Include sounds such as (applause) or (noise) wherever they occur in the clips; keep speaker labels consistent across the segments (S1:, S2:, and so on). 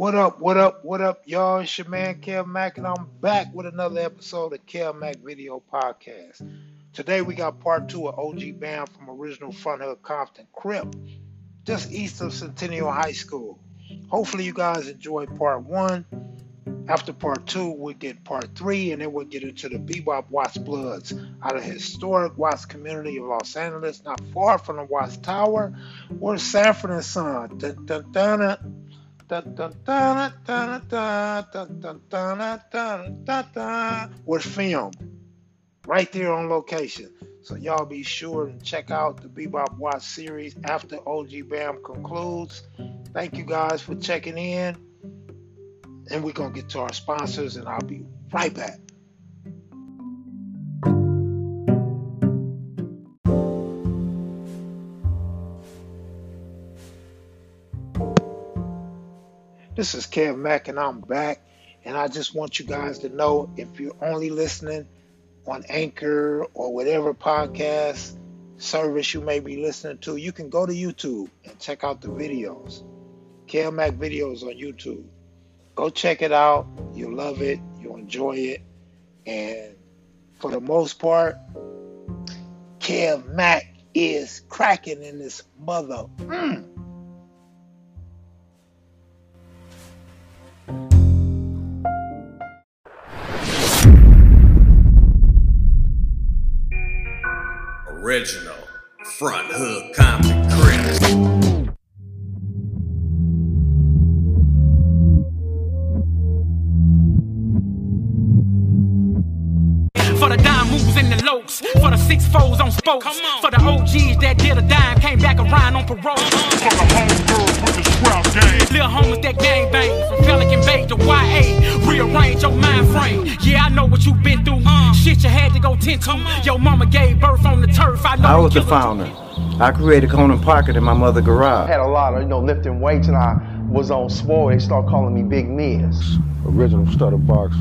S1: What up, what up, what up, y'all? It's your man Kev Mack, and I'm back with another episode of Kev Mack Video Podcast. Today we got part two of OG Bam from original Front Hood Compton Crip, just east of Centennial High School. Hopefully you guys enjoyed part one. After part two, we get part three, and then we'll get into the Bebop Watts Bloods out of historic Watts community of Los Angeles, not far from the Watts Tower, where Sanford and Son dun, dun, dun, was filmed right there on location. So y'all be sure to check out the Bebop Watts series after OG Bam concludes. Thank you guys for checking in. And we're gonna get to our sponsors and I'll be right back. This is Kev Mack, and I'm back. And I just want you guys to know if you're only listening on Anchor or whatever podcast service you may be listening to, you can go to YouTube and check out the videos. Kev Mack videos on YouTube. Go check it out. You'll love it. You'll enjoy it. And for the most part, Kev Mack is cracking in this mother. Mm.
S2: Original Front Compton Crips.
S3: Foes on spokes, for the OGs that did a dime, came back around on parole.
S4: For the homegirls with the scrap game.
S3: Little homies that gang bang, from Pelican Bay to YA, rearrange your mind frame. Yeah, I know what you've been through. Uh. Shit, you had to go tend to. Your mama gave birth on the turf. I know
S5: I was the founder. I created Corner Pocket in my mother's garage.
S6: had a lot of, you know, lifting weights and I was on swole. They start calling me Big Miz.
S7: Original Stutter Box,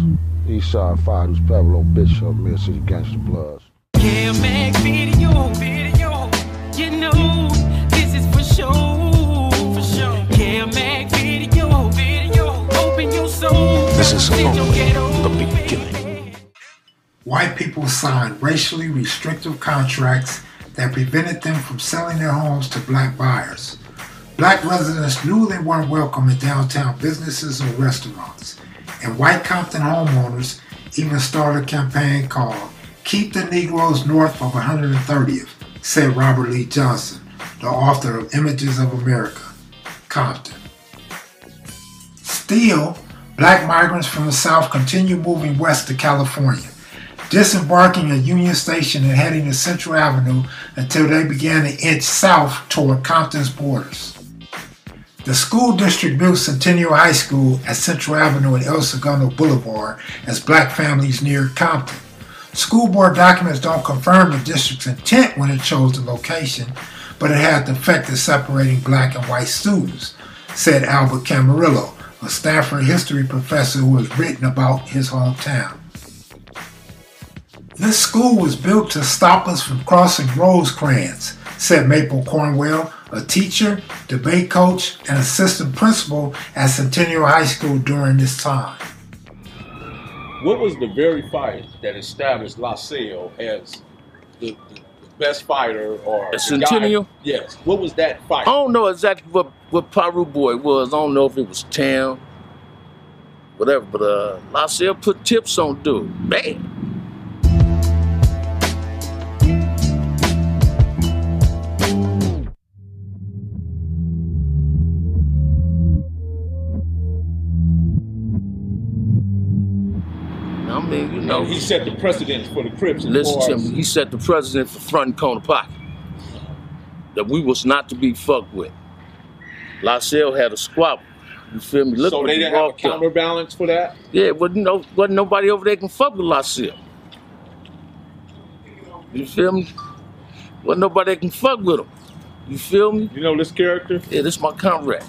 S7: Eastside Five, who's Pablo Bishop, Mill City Gangster Bloods.
S3: Yeah, Mac video, video. You know, this is for sure. For sure. Yeah, Mac video, video. Open your soul.
S8: This is only the beginning.
S1: White people signed racially restrictive contracts that prevented them from selling their homes to black buyers. Black residents knew they weren't welcome in downtown businesses or restaurants, and white Compton homeowners even started a campaign called Keep the Negroes North of 130th, said Robert Lee Johnson, the author of Images of America, Compton. Still, black migrants from the South continue moving west to California, disembarking at Union Station and heading to Central Avenue until they began to inch south toward Compton's borders. The school district built Centennial High School at Central Avenue and El Segundo Boulevard as black families neared Compton. School board documents don't confirm the district's intent when it chose the location, but it had the effect of separating black and white students, said Albert Camarillo, a Stanford history professor who has written about his hometown. This school was built to stop us from crossing Rosecrans, said Maple Cornwell, a teacher, debate coach, and assistant principal at Centennial High School during this time.
S9: What was the very fight that established LaSalle as the, the, best fighter or the
S8: Centennial?
S9: Guy? Yes. What was that fight?
S8: I don't know exactly what what Pyru Boy was. I don't know if it was Tam, whatever. But uh, LaSalle put tips on dude. Man,
S9: he set the precedent for the Crips.
S8: listen to him. He set the precedent for front and corner pocket. That we was not to be fucked with. LaSalle had a squabble. You feel me? Look
S9: so they
S8: he
S9: didn't have a counterbalance for that.
S8: Yeah, but know, wasn't nobody over there can fuck with LaSalle. You feel me? Wasn't nobody can fuck with him. You feel me?
S9: You know this character.
S8: Yeah, this my comrade.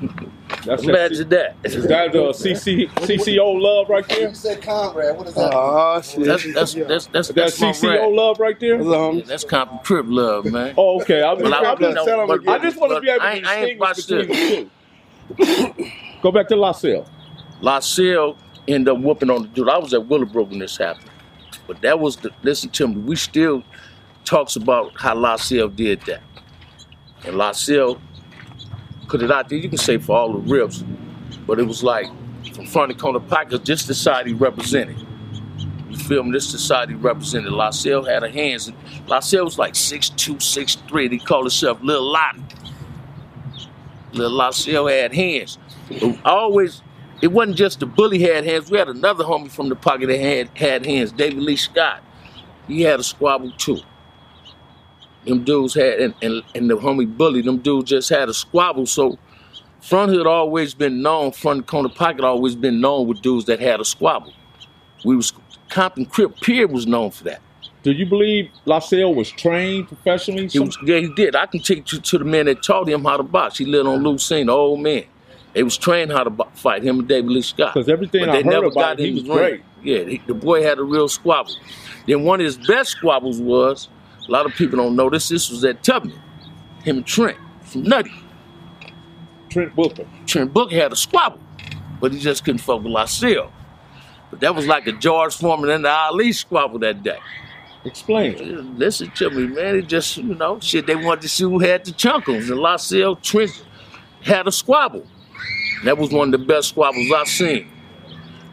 S8: (laughs)
S9: That's
S8: Imagine that.
S9: Is that uh, CC CCO love right there?
S6: You said Conrad. What is that?
S7: Oh, shit.
S8: That's that's that's that's,
S9: That's
S8: that's
S9: CCO
S8: rap.
S9: love right there.
S8: Yeah, that's Compton Crip love, man.
S9: Oh, okay. I'm just,
S8: Well, I-
S9: I'm just,
S8: you know, but-
S9: I just want to be able
S8: but
S9: to
S8: I I
S9: distinguish between the two. Go back to LaSalle.
S8: LaSalle ended up whooping on the dude. I was at Willowbrook when this happened. But that was the, listen to me, we still talks about how LaSalle did that. And LaSalle put it out there, you can say for all the rips, but it was like from front to corner pocket, just the side he represented. You feel me? This society represented. LaSalle had a hands. LaSalle was like 6'2", 6'3". He called himself Lil Lottie. Lil LaSalle had hands. Always, it wasn't just the bully had hands. We had another homie from the pocket that had, had hands, David Lee Scott. He had a squabble too. Them dudes had, and, and, and the homie bully, them dudes just had a squabble. So Front Hood always been known, Front Corner Pocket always been known with dudes that had a squabble. We was, Compton Crip Pier was known for that.
S9: Do you believe LaSalle was trained professionally?
S8: He was, yeah, he did. I can take you to the man that taught him how to box. He lived on Lucene, the old man. They was trained how to bo- fight him and David Lee Scott.
S9: Because everything
S8: But
S9: I heard about him, he was
S8: ring. Yeah, he, the boy had a real squabble. Then one of his best squabbles was, a lot of people don't know this, this was at Tubman. Him and Trent from Nutty.
S9: Trent Booker.
S8: Trent Booker had a squabble, but he just couldn't fuck with LaSalle. But that was like a George Foreman and the Ali squabble that day.
S9: Explain.
S8: Listen to me, man. It just, you know, shit, they wanted to see who had the chunkles. And LaSalle Trent had a squabble. That was one of the best squabbles I've seen.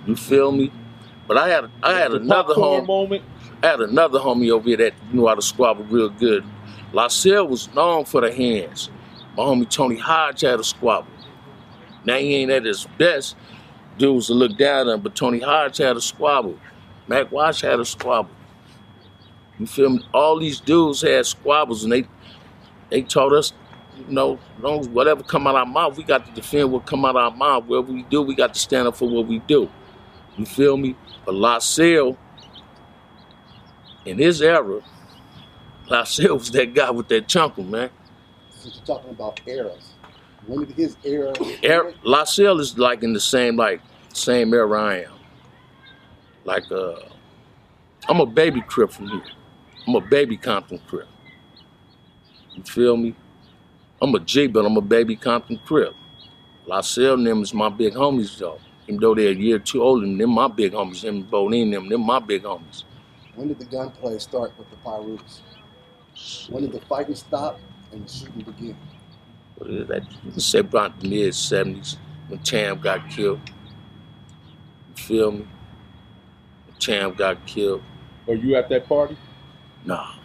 S8: You feel me? But I had I had another home
S9: moment.
S8: Had another homie over here that knew how to squabble real good. LaSalle was known for the hands. My homie Tony Hodge had a squabble. Now he ain't at his best. Dudes to look down on, but Tony Hodge had a squabble. Mac Wash had a squabble. You feel me? All these dudes had squabbles, and they they taught us, you know, long as whatever come out of our mouth, we got to defend what come out of our mouth. Whatever we do, we got to stand up for what we do. You feel me? But LaSalle, in his era, LaSalle was that guy with that chunkle, man.
S10: Since you're talking about eras, when did his era?
S8: Air, LaSalle is like in the same like same era I am. Like uh, I'm a baby crip from here. I'm a baby Compton crip. You feel me? I'm a G, but I'm a baby Compton crip. LaSalle and them is my big homies though. Even though they're a year or two older than them, my big homies. Him and Bodine them, them my big homies.
S10: When did the gunplay start with the Pyrus? When did the fighting stop and the shooting begin?
S8: What is that? You can say about the mid '70s when Tam got killed. You feel me? When Tam got killed.
S9: Were you at that party?
S8: Nah.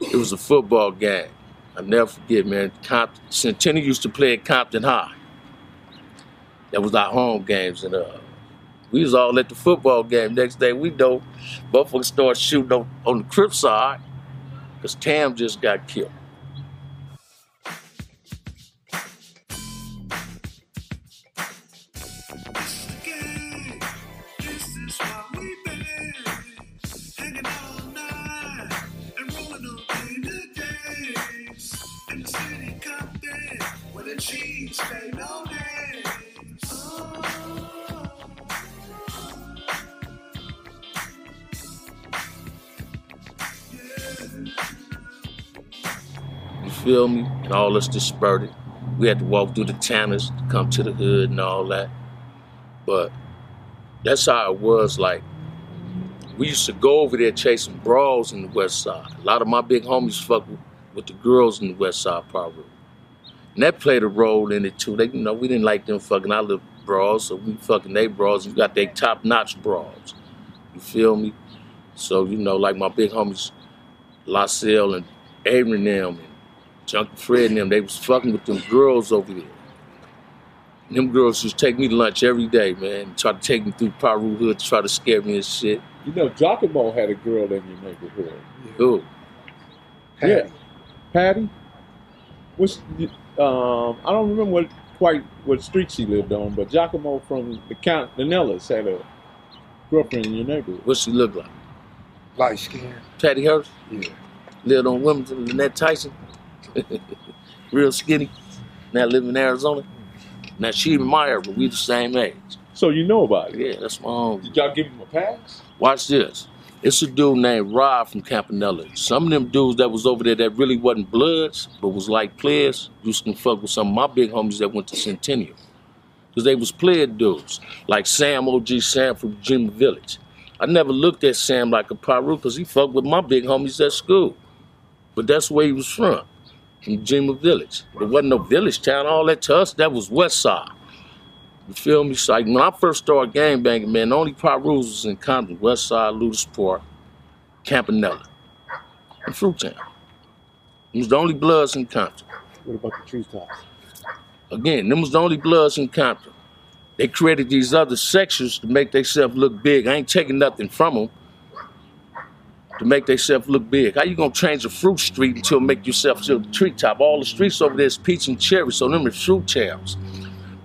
S8: It was a football game. I never forget, man. Compton, Centennial used to play at Compton High. That was our home games, and uh, we was all at the football game. Next day, we know, motherfuckers start shooting on, on the Crip side, because Tam just got killed. All us dispersed. We had to walk through the tanners to come to the hood and all that. But that's how it was. Like, we used to go over there chasing brawls in the West Side. A lot of my big homies fuck with, with the girls in the West Side probably. And that played a role in it too. They, you know, we didn't like them fucking our little brawls, so we fucking they brawls. We got they top notch brawls. You feel me? So you know, like my big homies, LaSalle and Aaron and Junkie Fred and them, they was fucking with them girls over there. And them girls just take me to lunch every day, man. Try to take me through Pyru Hood to try to scare me and shit.
S9: You know, Giacomo had a girl in your neighborhood.
S8: Who?
S9: Yeah. Patty? What's, um, I don't remember what quite what street she lived on, but Giacomo from the Campanellas had a girlfriend in your neighborhood.
S8: What she look like?
S1: Light skin.
S8: Patty Hurst?
S1: Yeah.
S8: Lived on Wilmington, Lynette Tyson. (laughs) Real skinny. Now live in Arizona. Now she in my era, but we the same age.
S9: So you know about it?
S8: Yeah, that's my own.
S9: Did y'all give him a pass?
S8: Watch this. It's a dude named Rob from Campanella. Some of them dudes that was over there that really wasn't bloods, but was like players, used to fuck with some of my big homies that went to Centennial. Because they was player dudes, like Sam OG Sam from Jim Village. I never looked at Sam like a Pyru because he fucked with my big homies at school. But that's where he was from, from Jima Village. There wasn't no village town, all that to us, that was West Side. You feel me? So like when I first started gang banging, man, the only Pyrus was in Compton, West Side, Leuders Park, Campanella, and Fruittown. It was the only bloods in Compton.
S10: What about the treetops?
S8: Again, them was the only bloods in Compton. They created these other sections to make themselves look big. I ain't taking nothing from them to make themselves look big. How you gonna change a fruit street until make yourself to the treetop? All the streets over there is peach and cherry, so them is fruit towns.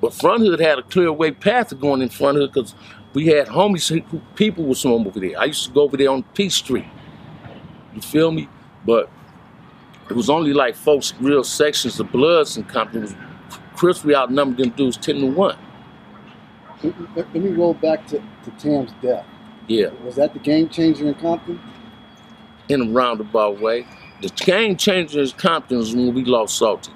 S8: But Front Hood had a clear way path to going in Front Hood because we had homies, who, people was from over there. I used to go over there on Peach Street. You feel me? But it was only like folks, real sections of Bloods and Compton. Was Crips, we outnumbered them dudes 10 to 1.
S10: Let, let- let me roll back to, to Tam's death.
S8: Yeah,
S10: Was that the game changer in Compton?
S8: In a roundabout way. The game changer in Compton was when we lost Salty,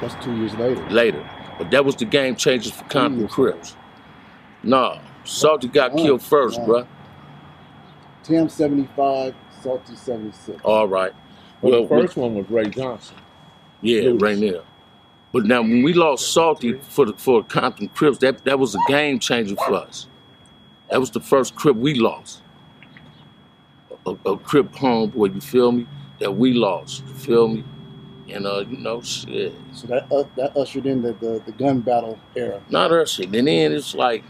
S10: That's two years later.
S8: later. But that was the game changers for Compton. Crips. Nah, Salty got
S10: Wow.
S8: killed first, bruh.
S10: Tam 75, Salty 76.
S8: All right.
S9: Well,
S8: Well,
S9: the first one was Ray Johnson.
S8: yeah,
S9: Lewis.
S8: right there. But now when we lost Salty for the for Compton Crips, that that was a game changer for us. That was the first Crip we lost. A, a Crip homeboy, you feel me? That we lost, you feel me? And uh, you know, shit.
S10: So that uh, that ushered in the, the, the gun battle era.
S8: not ushered. And then it's like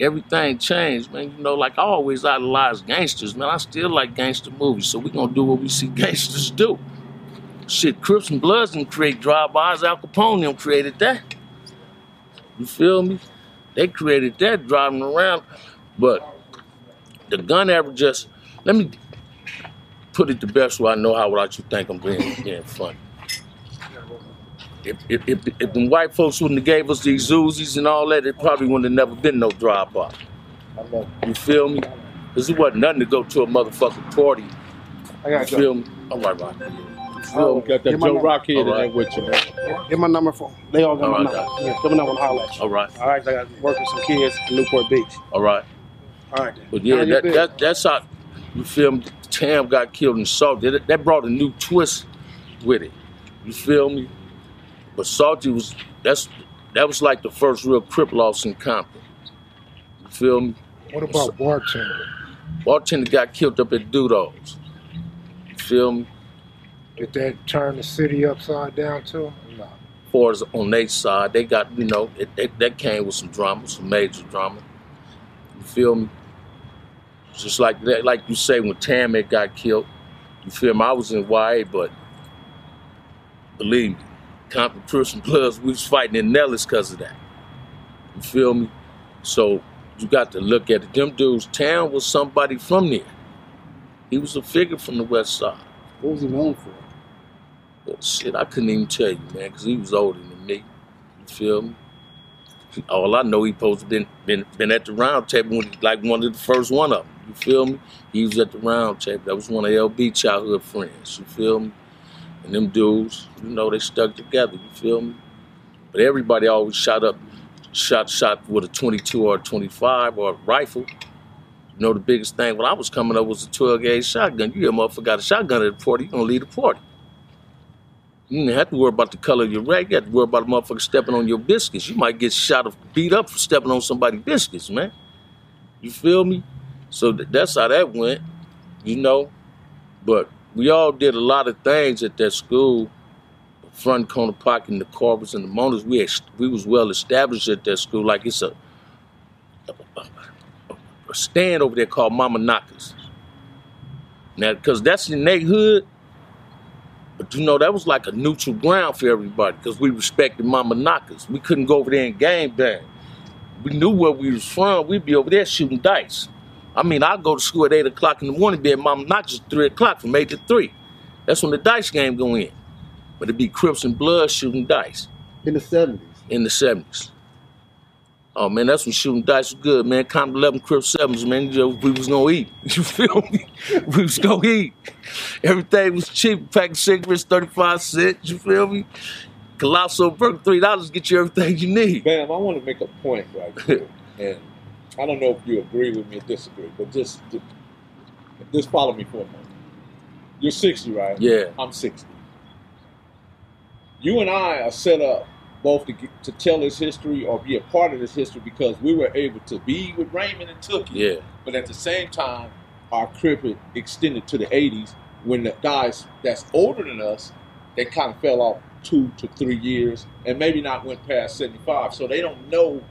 S8: everything changed, man. You know, like I always idolize gangsters, man. I still like gangster movies, so we gonna do what we see (laughs) gangsters do. Shit, Crips and Bloods and create drive-bys. Al Capone them created that. You feel me? They created that driving around, but the gun ever just let me put it the best way I know how without you think I'm being, being funny. If, if, if, if the white folks wouldn't have gave us these Uzis and all that, it probably wouldn't have never been no drive-by. You feel me? Because it wasn't nothing to go to a motherfucking party.
S7: I
S8: You
S7: got you.
S8: feel me? All right, right. You feel
S9: Oh, got that Joe
S10: Rock
S9: here in
S8: All
S9: there
S8: right.
S9: with you, man.
S11: Get my number for They all got
S8: All
S11: my
S8: right,
S11: number.
S8: got
S11: Yeah, give me number and holler at you.
S8: All right,
S11: All right, I got to work with some kids in Newport Beach.
S8: all right.
S11: All right, then.
S8: But yeah, that,
S11: been?
S8: that that's how you feel me. Tam got killed in Salty. That, that brought a new twist with it. You feel me? But Salty was that's that was like the first real crip loss in Compton. You feel me?
S7: What about bartender?
S8: Bartender got killed up at Dudos. You feel me?
S7: Did that turn the city upside down too? No.
S8: far as on their side, they got, you know, it, it, that came with some drama, some major drama. You feel me? Just like that, like you say, when Tam had got killed, you feel me? I was in YA, but believe me, Compton and (laughs) Bloods, we was fighting in Nellis because of that. You feel me? So you got to look at it. Them dudes, Tam was somebody from there. He was a figure from the West Side.
S10: What was he known for?
S8: But shit, I couldn't even tell you, man, because he was older than me. You feel me? All I know, he supposed to been been been at the round table when, like one of the first one of them. You feel me? He was at the round table. That was one of LB childhood friends. You feel me? And them dudes, you know, they stuck together. You feel me? But everybody always shot up, shot shot with a 22 or a 25 or a rifle. You know, the biggest thing when I was coming up was a 12 gauge shotgun. You a motherfucker got a shotgun at the party, you gonna leave the party. You didn't have to worry about the color of your rag. You had to worry about a motherfucker stepping on your biscuits. You might get shot or beat up for stepping on somebody's biscuits, man. You feel me? So th- that's how that went, you know. But we all did a lot of things at that school. Front corner and the Corbins and the Monas. We ex- we was well established at that school. Like it's a a, a stand over there called Mama Knockers. Now, because that's in their hood, but you know, that was like a neutral ground for everybody because we respected Mama Knockers. We couldn't go over there and game bang. We knew where we was from. We'd be over there shooting dice. I mean, I'd go to school at 8 o'clock in the morning, be at Mama Knockers at 3 o'clock from 8 to 3. That's when the dice game go in. But it'd be Crips and Blood shooting dice
S10: In the 70s.
S8: in the 70s. Oh man, that's when shooting dice was good, man. Count 11 Crips 7s, man. You know, we was gonna eat. (laughs) You feel me? We was gonna eat. Everything was cheap. Pack of cigarettes, 35 cents. You feel me? Colossal burger, $3 get you everything you need.
S9: Bam, I want to make a point right (laughs) here, and I don't know if you agree with me or disagree, but just just follow me for a moment. You're 60, right?
S8: Yeah.
S9: I'm 60. You and I are set up both to, get, to tell his history or be a part of this history because we were able to be with Raymond and Tookie.
S8: Yeah.
S9: But at the same time, our cricket extended to the 80s when the guys that's older than us, they kind of fell off two to three years and maybe not went past 75. So they don't know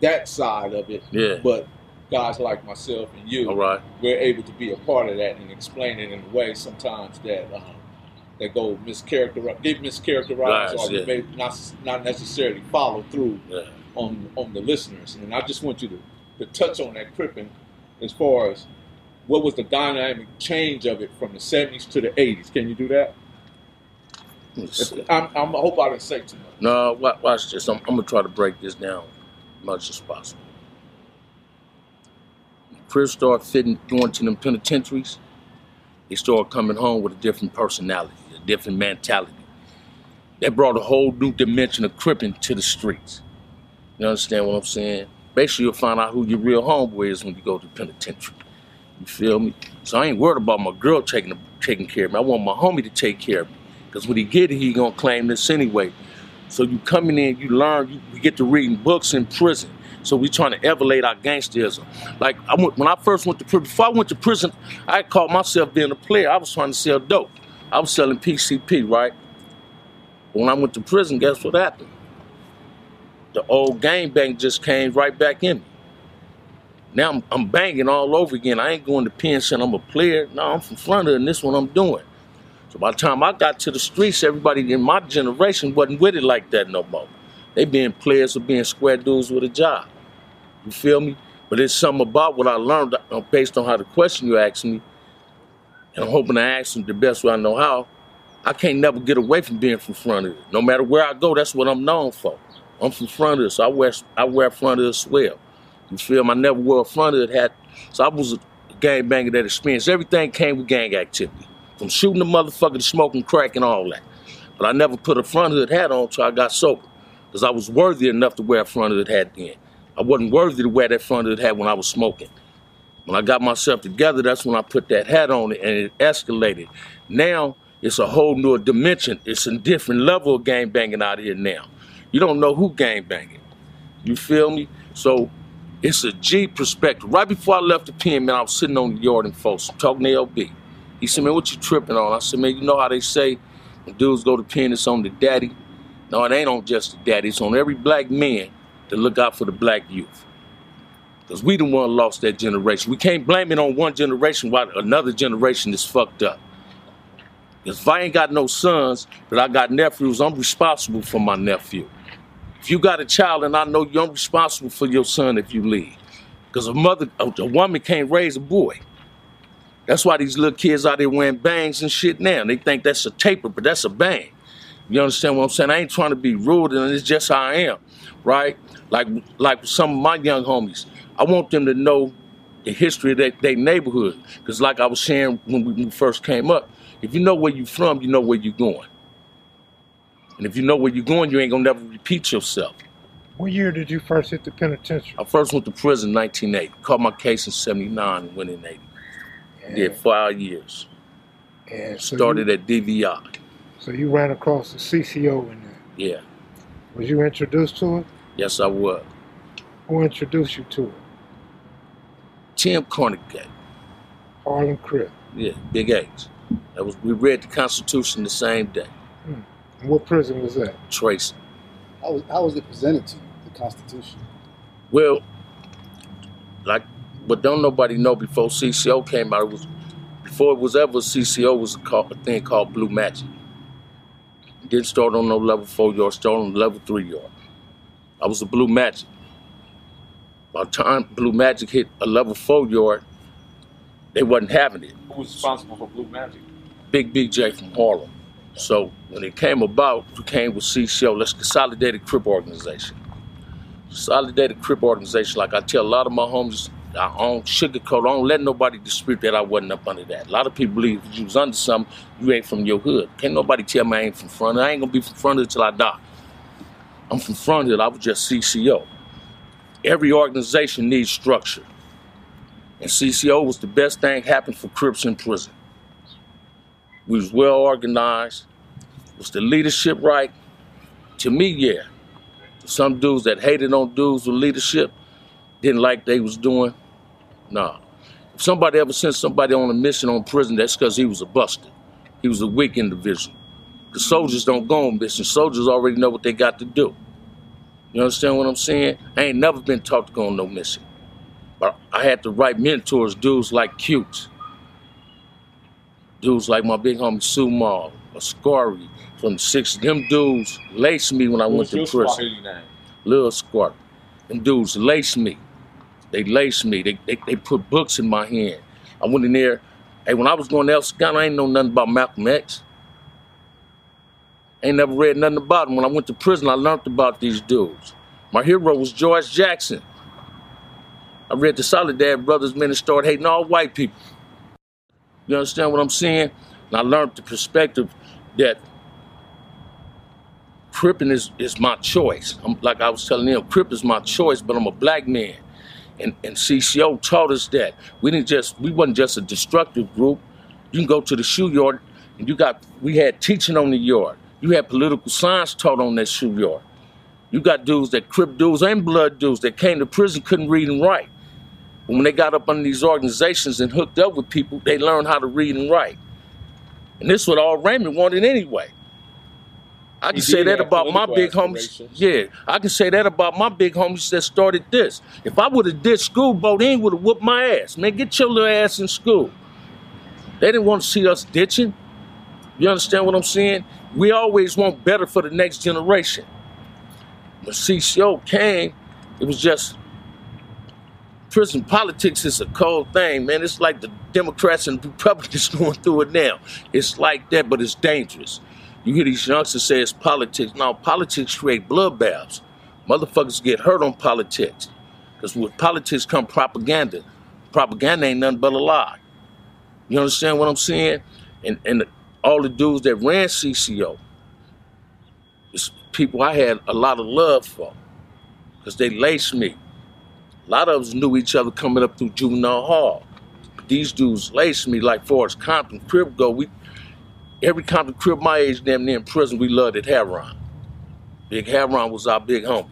S9: that side of it.
S8: Yeah.
S9: But guys like myself and you,
S8: All right.
S9: we're able to be a part of that and explain it in a way sometimes that um, that go mischaracterized, get mischaracterized,
S8: Right,
S9: or
S8: yeah.
S9: not not necessarily follow through
S8: Yeah.
S9: on on the listeners. And I just want you to, to touch on that cripping as far as what was the dynamic change of it from the 70s to the 80s. Can you do that? I'm, I'm, I hope I didn't say too much.
S8: No, wa- watch this. I'm, I'm gonna try to break this down as much as possible. Crips started fitting, going to them penitentiaries. They started coming home with a different personality, different mentality. That brought a whole new dimension of cripping to the streets. You understand what I'm saying? Basically, you'll find out who your real homeboy is when you go to penitentiary. You feel me? So I ain't worried about my girl taking taking care of me. I want my homie to take care of me. Because when he get it, he gonna claim this anyway. So you coming in, you learn, you, you get to reading books in prison. So we trying to elevate our gangsterism. Like I went, when I first went to prison, before I went to prison, I called myself being a player. I was trying to sell dope. I was selling PCP, right? When I went to prison, guess what happened? The old gang bang just came right back in. Now I'm, I'm banging all over again. I ain't going to pen saying I'm a player. No, I'm from of and this what I'm doing. So by the time I got to the streets, everybody in my generation wasn't with it like that no more. They being players or being square dudes with a job. You feel me? But it's something about what I learned uh, based on how the question you asked me, and I'm hoping to ask them the best way I know how. I can't never get away from being from front of it. No matter where I go, that's what I'm known for. I'm from front of it, so I wear I wear front of it swell. You feel me? I never wore a front of it hat. So I was a gang banger that experienced everything came with gang activity. From shooting the motherfucker to smoking crack and all that. But I never put a front hood hat on until I got sober. Because I was worthy enough to wear a front hood hat then. I wasn't worthy to wear that front hood hat when I was smoking. When I got myself together, that's when I put that hat on it and it escalated. Now it's a whole new dimension. It's a different level of gang banging out here now. You don't know who gang banging. You feel me? So it's a G perspective. Right before I left the pen, man, I was sitting on the yard and folks talking to LB. He said, man, what you tripping on? I said, man, you know how they say when dudes go to pen, it's on the daddy? No, it ain't on just the daddy. It's on every black man to look out for the black youth. Because we the one lost that generation. We can't blame it on one generation while another generation is fucked up. If I ain't got no sons, but I got nephews, I'm responsible for my nephew. If you got a child and I know you, I'm responsible for your son if you leave. Because a mother, a, a woman can't raise a boy. That's why these little kids out there wearing bangs and shit now. They think that's a taper, but that's a bang. You understand what I'm saying? I ain't trying to be rude, and it's just how I am, right? Like like some of my young homies, I want them to know the history of their, their neighborhood. Because like I was saying when we, first came up, if you know where you're from, you know where you're going. And if you know where you're going, you ain't gonna never repeat yourself.
S1: What year did you first hit the penitentiary?
S8: I first went to prison in 1980. Caught my case in 79 and went in 80. Did five years.
S1: And so
S8: Started
S1: you,
S8: at DVI.
S1: So you ran across the CCO in there.
S8: Yeah.
S1: Was you introduced to it?
S8: Yes, I was.
S1: Who introduced you to it?
S8: Tim Cornigat.
S1: Harlem Crip.
S8: Yeah, Big H. That was we read the Constitution the same day. Hmm.
S1: And what prison was that?
S8: Tracy.
S10: How was, how was it presented to you, the Constitution?
S8: Well, like, but don't nobody know before CCO came out. It was before it was ever CCO was a, call, a thing called Blue Magic. Didn't start on no level four yard, started on level three yard. I was a Blue Magic. By the time Blue Magic hit a level four yard, they wasn't having it.
S9: Who was responsible for Blue Magic?
S8: Big Big BJ from Harlem. So when it came about, we came with CCO, let's consolidate Consolidated Crip Organization. Consolidated Crip Organization, like I tell a lot of my homies, I don't sugarcoat, I don't let nobody dispute that I wasn't up under that. A lot of people believe if you was under something, you ain't from your hood. Can't nobody tell me I ain't from front. I ain't gonna be from front until I die. I'm from front hood, I was just CCO. Every organization needs structure. And CCO was the best thing happened for Crips in prison. We was well organized. Was the leadership right? To me, yeah. Some dudes that hated on dudes with leadership, didn't like they was doing. Nah. If somebody ever sent somebody on a mission on prison, that's because he was a buster. He was a weak individual. The soldiers don't go on missions. Soldiers already know what they got to do. You understand what I'm saying? I ain't never been taught to go on no mission. But I had the right mentors, dudes like Cutes, dudes like my big homie Sumal, Ascari from the 60s. Them dudes laced me when I went to prison. Lil Squat. Them dudes laced me. They laced me. They, they, they put books in my hand. I went in there. Hey, when I was going to El Segundo, I ain't know nothing about Malcolm X. Ain't never read nothing about him. When I went to prison, I learned about these dudes. My hero was George Jackson. I read the Soledad Brothers men and started hating all white people. You understand what I'm saying? And I learned the perspective that Crippin is, is my choice. I'm, like I was telling them, Crip is my choice, but I'm a black man. And, and CCO taught us that. We didn't just we wasn't just a destructive group. You can go to the shoe yard and you got we had teaching on the yard. You had political science taught on that shoe yard. You got dudes that Crip dudes and blood dudes that came to prison couldn't read and write. But when they got up under these organizations and hooked up with people, they learned how to read and write. And this is what all Raymond wanted anyway. I can
S9: He
S8: say that about my big homies. Yeah, I can say that about my big homies that started this. If I would have did school, Bo, they would have whooped my ass. Man, get your little ass in school. They didn't want to see us ditching. You understand what I'm saying? We always want better for the next generation. When CCO came, it was just prison politics is a cold thing, man. It's like the Democrats and Republicans (laughs) going through it now. It's like that, but it's dangerous. You hear these youngsters say it's politics. Now, politics create bloodbaths. Motherfuckers get hurt on politics. Because with politics come propaganda. Propaganda ain't nothing but a lie. You understand what I'm saying? And and all the dudes that ran CCO, it's people I had a lot of love for. Because they laced me. A lot of us knew each other coming up through juvenile hall. These dudes laced me like Forrest Compton, Crib go. We every Compton Crip my age, damn near in prison, we loved it Heron. Big Heron was our big homie.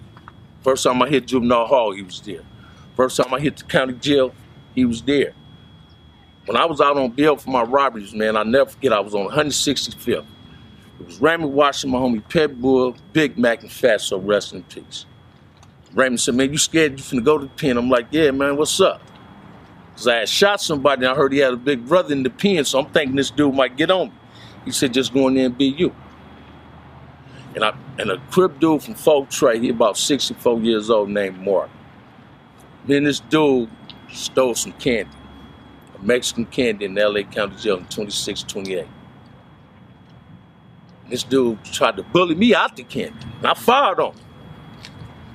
S8: First time I hit juvenile hall, he was there. First time I hit the county jail, he was there. When I was out on bail for my robberies, man, I never forget I was on 165th. It was Raymond Washington, my homie Pet Bull, Big Mac, and Fatso, rest in peace. Raymond said, man, you scared you finna go to the pen? I'm like, yeah, man, what's up? Because I had shot somebody and I heard he had a big brother in the pen, so I'm thinking this dude might get on me. He said, just go in there and be you. And I and a crip dude from Folk Trey, he about 64 years old, named Mark. Then this dude stole some candy, Mexican candy in LA County Jail in 26, 28. This dude tried to bully me out the candy, and I fired on him.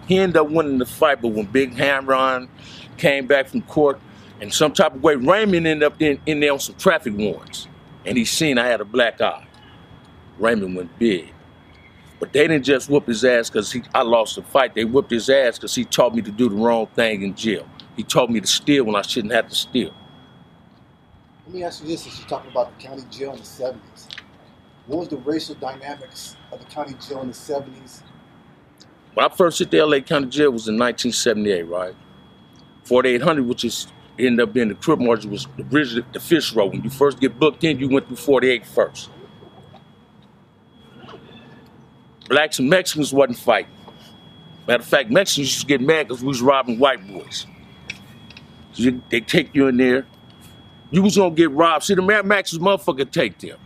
S8: He ended up winning the fight, but when Big Hamron came back from court, in some type of way, Raymond ended up in, in there on some traffic warrants. And he seen I had a black eye. Raymond went big. But they didn't just whoop his ass because I lost the fight. They whooped his ass because he taught me to do the wrong thing in jail. He taught me to steal when I shouldn't have to steal.
S10: Let me ask you this: Since you're talking about the county jail in the '70s, what was the racial dynamics of the county jail in the '70s?
S8: When I first hit the LA County Jail was in 1978, right? 4800, which is ended up being the crib margin, was the bridge, the fish road. When you first get booked in, you went through 48 first. Blacks and Mexicans wasn't fighting. Matter of fact, Mexicans used to get mad because we was robbing white boys. So you- they take you in there. You was gonna get robbed. See, the Mad Max's motherfucker take them.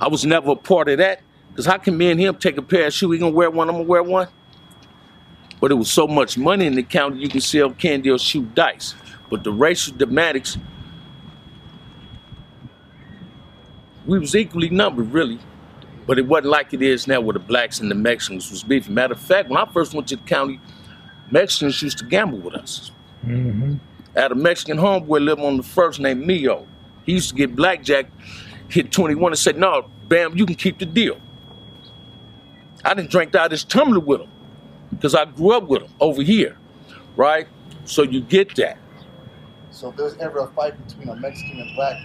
S8: I was never a part of that. Cause how can me and him take a pair of shoes? He gonna wear one, I'm gonna wear one. But it was so much money in the county you can sell candy or shoot dice. But the racial dramatics, we was equally numbered, really. But it wasn't like it is now where the blacks and the Mexicans was beefing. Matter of fact, when I first went to the county, Mexicans used to gamble with us.
S1: Mm-hmm.
S8: I had a Mexican homeboy live on the first named Mio. He used to get blackjack, hit 21 and said, no, bam, you can keep the deal. I didn't drink out of this tumbler with him because I grew up with him over here, right? So you get that.
S10: So if there's ever a fight between a Mexican and black,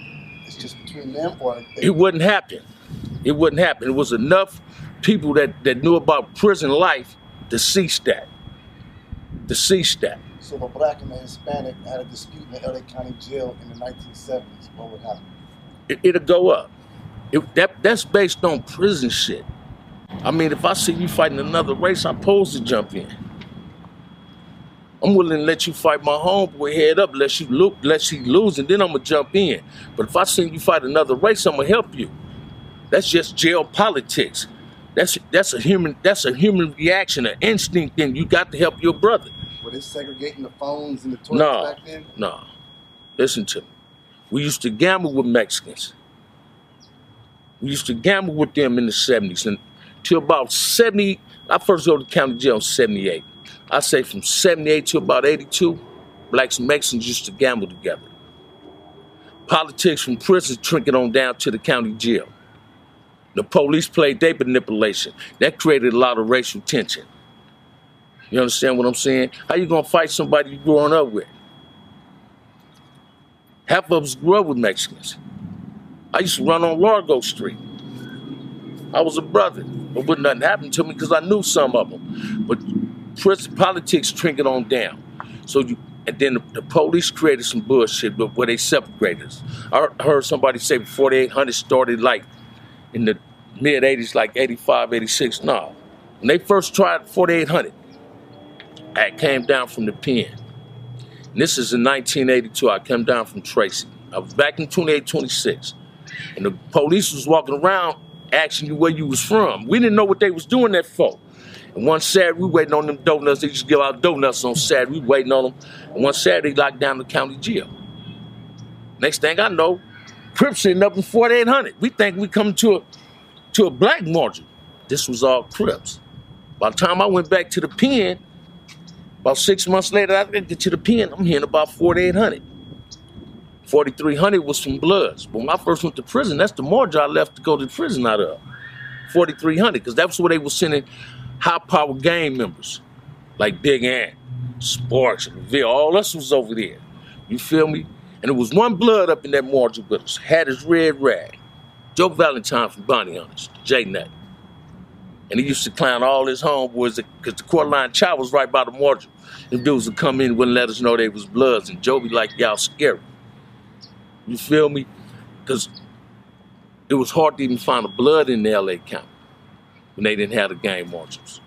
S10: it's just between them, or they,
S8: It wouldn't happen. It wouldn't happen. It was enough people that, that knew about prison life to cease that. To cease that.
S10: So if a black and a Hispanic had a dispute in the LA County Jail in the 1970s, what would happen?
S8: It, it'll go up. It, that, that's based on prison shit. I mean, if I see you fighting another race, I'm supposed to jump in. I'm willing to let you fight my homeboy head up, let you look, let you lose, and then I'm gonna jump in. But if I see you fight another race, I'm gonna help you. That's just jail politics. That's that's a human that's a human reaction, an instinct thing. You got to help your brother.
S10: Were they segregating the phones and the toilets
S8: No,
S10: back then?
S8: no. Listen to me. We used to gamble with Mexicans. We used to gamble with them in the 70s. And till about 70, I first go to county jail in 78. I say from 78 to about 82, blacks and Mexicans used to gamble together. Politics from prison trickled on down to the county jail. The police played their manipulation. That created a lot of racial tension. You understand what I'm saying? How you gonna fight somebody you growing up with? Half of us grew up with Mexicans. I used to run on Largo Street. I was a brother, but wouldn't nothing happen to me because I knew some of them. But prison politics trickled on down. So you, and then the, the police created some bullshit, but where they separated us. I heard somebody say 4800 started like in the mid 80s, like 85, 86. No, when they first tried 4800, I came down from the pen. And this is in 1982. I came down from Tracy. I was back in 28, 26. And the police was walking around asking you where you was from. We didn't know what they was doing that for. And one Saturday, we waiting on them donuts. They to give out donuts on Saturday. We waiting on them. And one Saturday, locked down the county jail. Next thing I know, Crips sitting up in 4800. We think we come to a to a black margin. This was all Crips. By the time I went back to the pen, about six months later, I get to the pen, I'm hearing about 4,800. 4,300 was from Bloods. But when I first went to prison, that's the margin I left to go to prison out of. 4,300, because that's where they were sending high power gang members, like Big Ant, Sparks, and Reveal. All us was over there. You feel me? And there was one blood up in that margin with us, had his red rag. Joe Valentine from Bounty Hunters, J Nut. And he used to clown all his homeboys because the quarter line chow was right by the margin. Them dudes would come in wouldn't let us know they was bloods. And Joe be like, y'all scary. You feel me? Because it was hard to even find a blood in the LA County when they didn't have the gang marshals.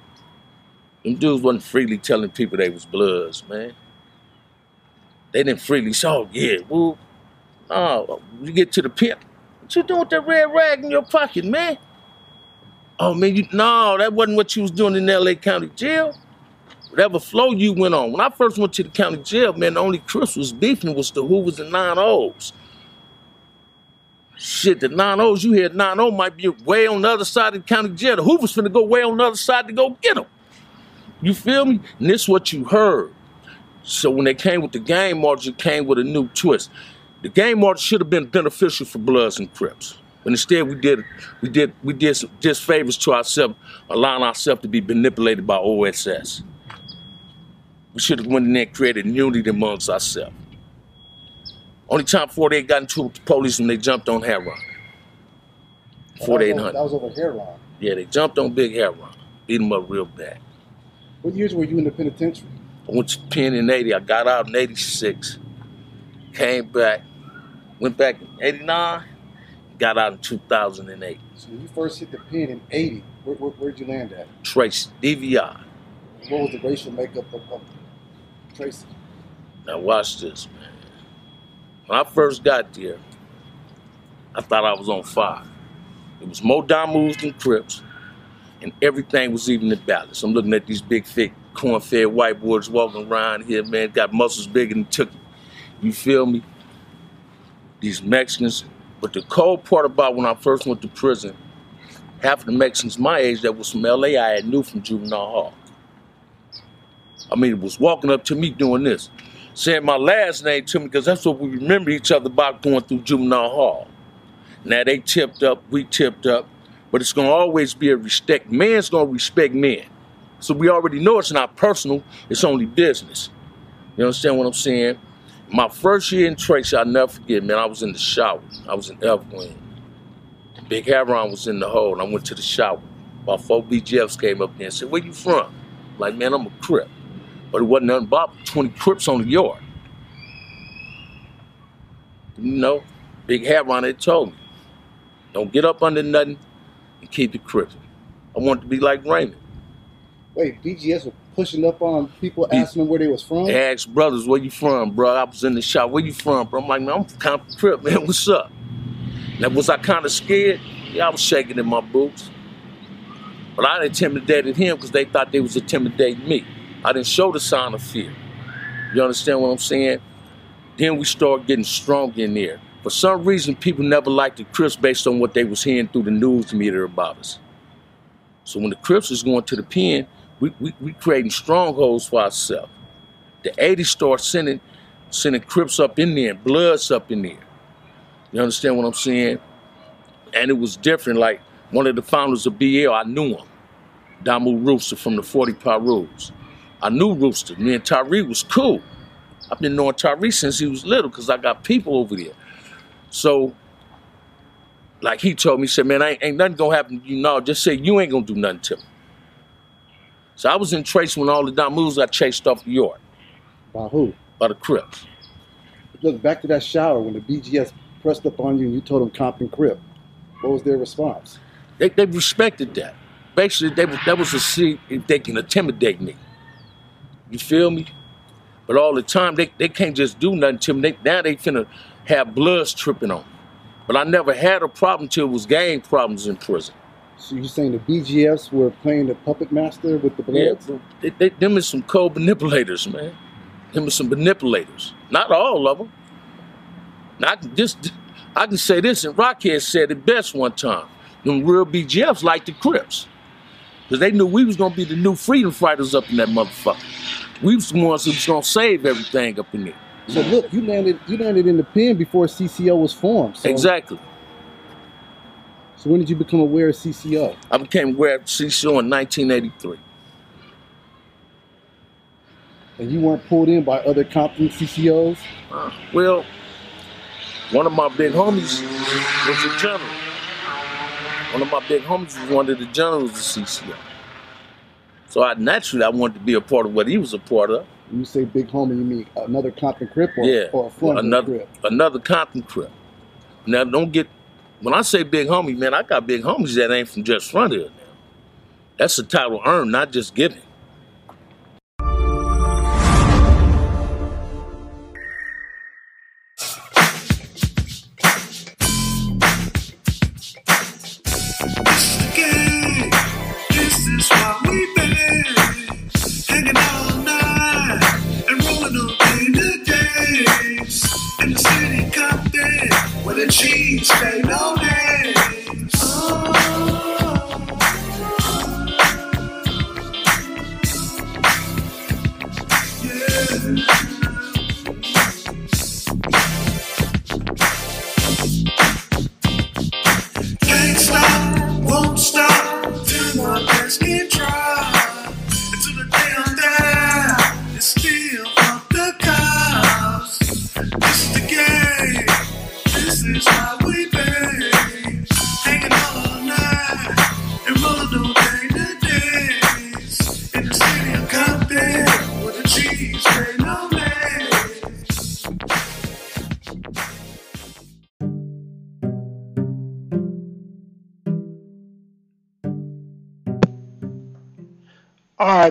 S8: Them dudes wasn't freely telling people they was bloods, man. They didn't freely say, oh, yeah, well, oh, you get to the pimp. What you doing with that red rag in your pocket, man? Oh man, you no, that wasn't what you was doing in LA County Jail. Whatever flow you went on. When I first went to the county jail, man, the only Crips was beefing was the Hoovers and nine O's. Shit, the nine O's you hear nine O might be way on the other side of the county jail. The Hoovers finna go way on the other side to go get. You feel me? And this is what you heard. So when they came with the game march, it came with a new twist. The game march should have been beneficial for Bloods and Crips. But instead, we did we did we did some disfavors to ourselves, allowing ourselves to be manipulated by OSS. We should have went in there and created unity amongst ourselves. Only time 48 got into the police when they jumped on Heron.
S10: That was over-
S8: 4800.
S10: That was over Heron.
S8: Yeah, they jumped on Big Heron, beat him up real bad.
S10: What years were you in the penitentiary?
S8: I went to Penn in 80. I got out in 86. Came back. Went back in 89. Got out in 2008.
S10: So when you first hit the pen in '80, where, where, where'd you land at?
S8: Tracy, DVI.
S10: What was the racial makeup of, of Tracy?
S8: Now watch this, man. When I first got there, I thought I was on fire. It was more Damus than Crips, and everything was even in balance. I'm looking at these big, thick, corn-fed white boys walking around here, man, got muscles bigger than took. You feel me? These Mexicans. But the cold part about when I first went to prison, half of the Mexicans my age that was from LA I had knew from juvenile hall. I mean, it was walking up to me doing this, saying my last name to me because that's what we remember each other about going through juvenile hall. Now they tipped up, we tipped up, but it's gonna always be a respect. Man's gonna respect men. So we already know it's not personal, it's only business. You understand what I'm saying? My first year in Tracy, I'll never forget, man, I was in the shower. I was in Wing. Big Heron was in the hole, and I went to the shower. About four BGFs came up there and said, Where you from? Like, man, I'm a Crip. But it wasn't nothing about 20 Crips on the yard. You know, Big Heron, they told me, don't get up under nothing and keep it Crips. I wanted to be like Raymond.
S10: Wait, BGF was pushing up on people, asking them where they was from.
S8: They asked brothers, where you from, bro? I was in the shop. Where you from, bro? I'm like, man, I'm from Compton Crip, man. (laughs) What's up? Now, was I kind of scared? Yeah, I was shaking in my boots. But I intimidated him because they thought they was intimidating me. I didn't show the sign of fear. You understand what I'm saying? Then we start getting strong in there. For some reason, people never liked the Crips based on what they was hearing through the news media about us. So when the Crips was going to the pen, we, we, we creating strongholds for ourselves. The 80s start sending sending Crips up in there, Bloods up in there. You understand what I'm saying? And it was different. Like one of the founders of BL, I knew him. Damu Rooster from the 40 Rules. I knew Rooster. Me and Tyree was cool. I've been knowing Tyree since he was little because I got people over there. So, like he told me, he said, man, ain't, ain't nothing gonna happen to you now. Just say you ain't gonna do nothing to me. So I was in Tracy when all the Don moves got chased off New York.
S10: By who?
S8: By the Crips.
S10: Look, back to that shower when the BGF pressed up on you and you told them Compton Crip. What was their response?
S8: They, they respected that. Basically, they, was- that was to see if they can intimidate me. You feel me? But all the time, they, they can't just do nothing to me. They, now they finna have bloods tripping on me. But I never had a problem till it was gang problems in prison.
S10: So you're saying the BGF were playing the puppet master with the
S8: Yeah,
S10: Bloods?
S8: bro. They, they, them is some cold manipulators, man. Them is some manipulators. Not all of them. Now, I can just, I can say this, and Rockhead said it best one time. Them real BGFs like the Crips. Because they knew we was going to be the new freedom fighters up in that motherfucker. We was the ones who was going to save everything up in there.
S10: So look, you landed you landed in the pen before CCO was formed. So,
S8: Exactly.
S10: So when did you become aware of CCO?
S8: I became aware of CCO in 1983.
S10: And you weren't pulled in by other Compton CCOs?
S8: Uh, well, one of my big homies was a general. One of my big homies was one of the generals of CCO. So I naturally I wanted to be a part of what he was a part of.
S10: When you say big homie, you mean another Compton Crip or,
S8: yeah,
S10: or a
S8: another
S10: Crip?
S8: another Compton Crip. Now don't get when I say big homie, man, I got big homies that ain't from just front here. That's a title earned, not just given.
S3: All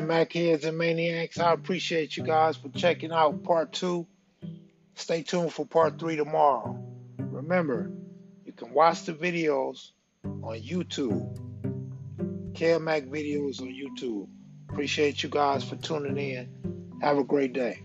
S1: Macheads and Maniacs, I appreciate you guys for checking out part two. Stay tuned for part three tomorrow. Remember, you can watch the videos on YouTube. KMAC videos on YouTube. Appreciate you guys for tuning in. Have a great day.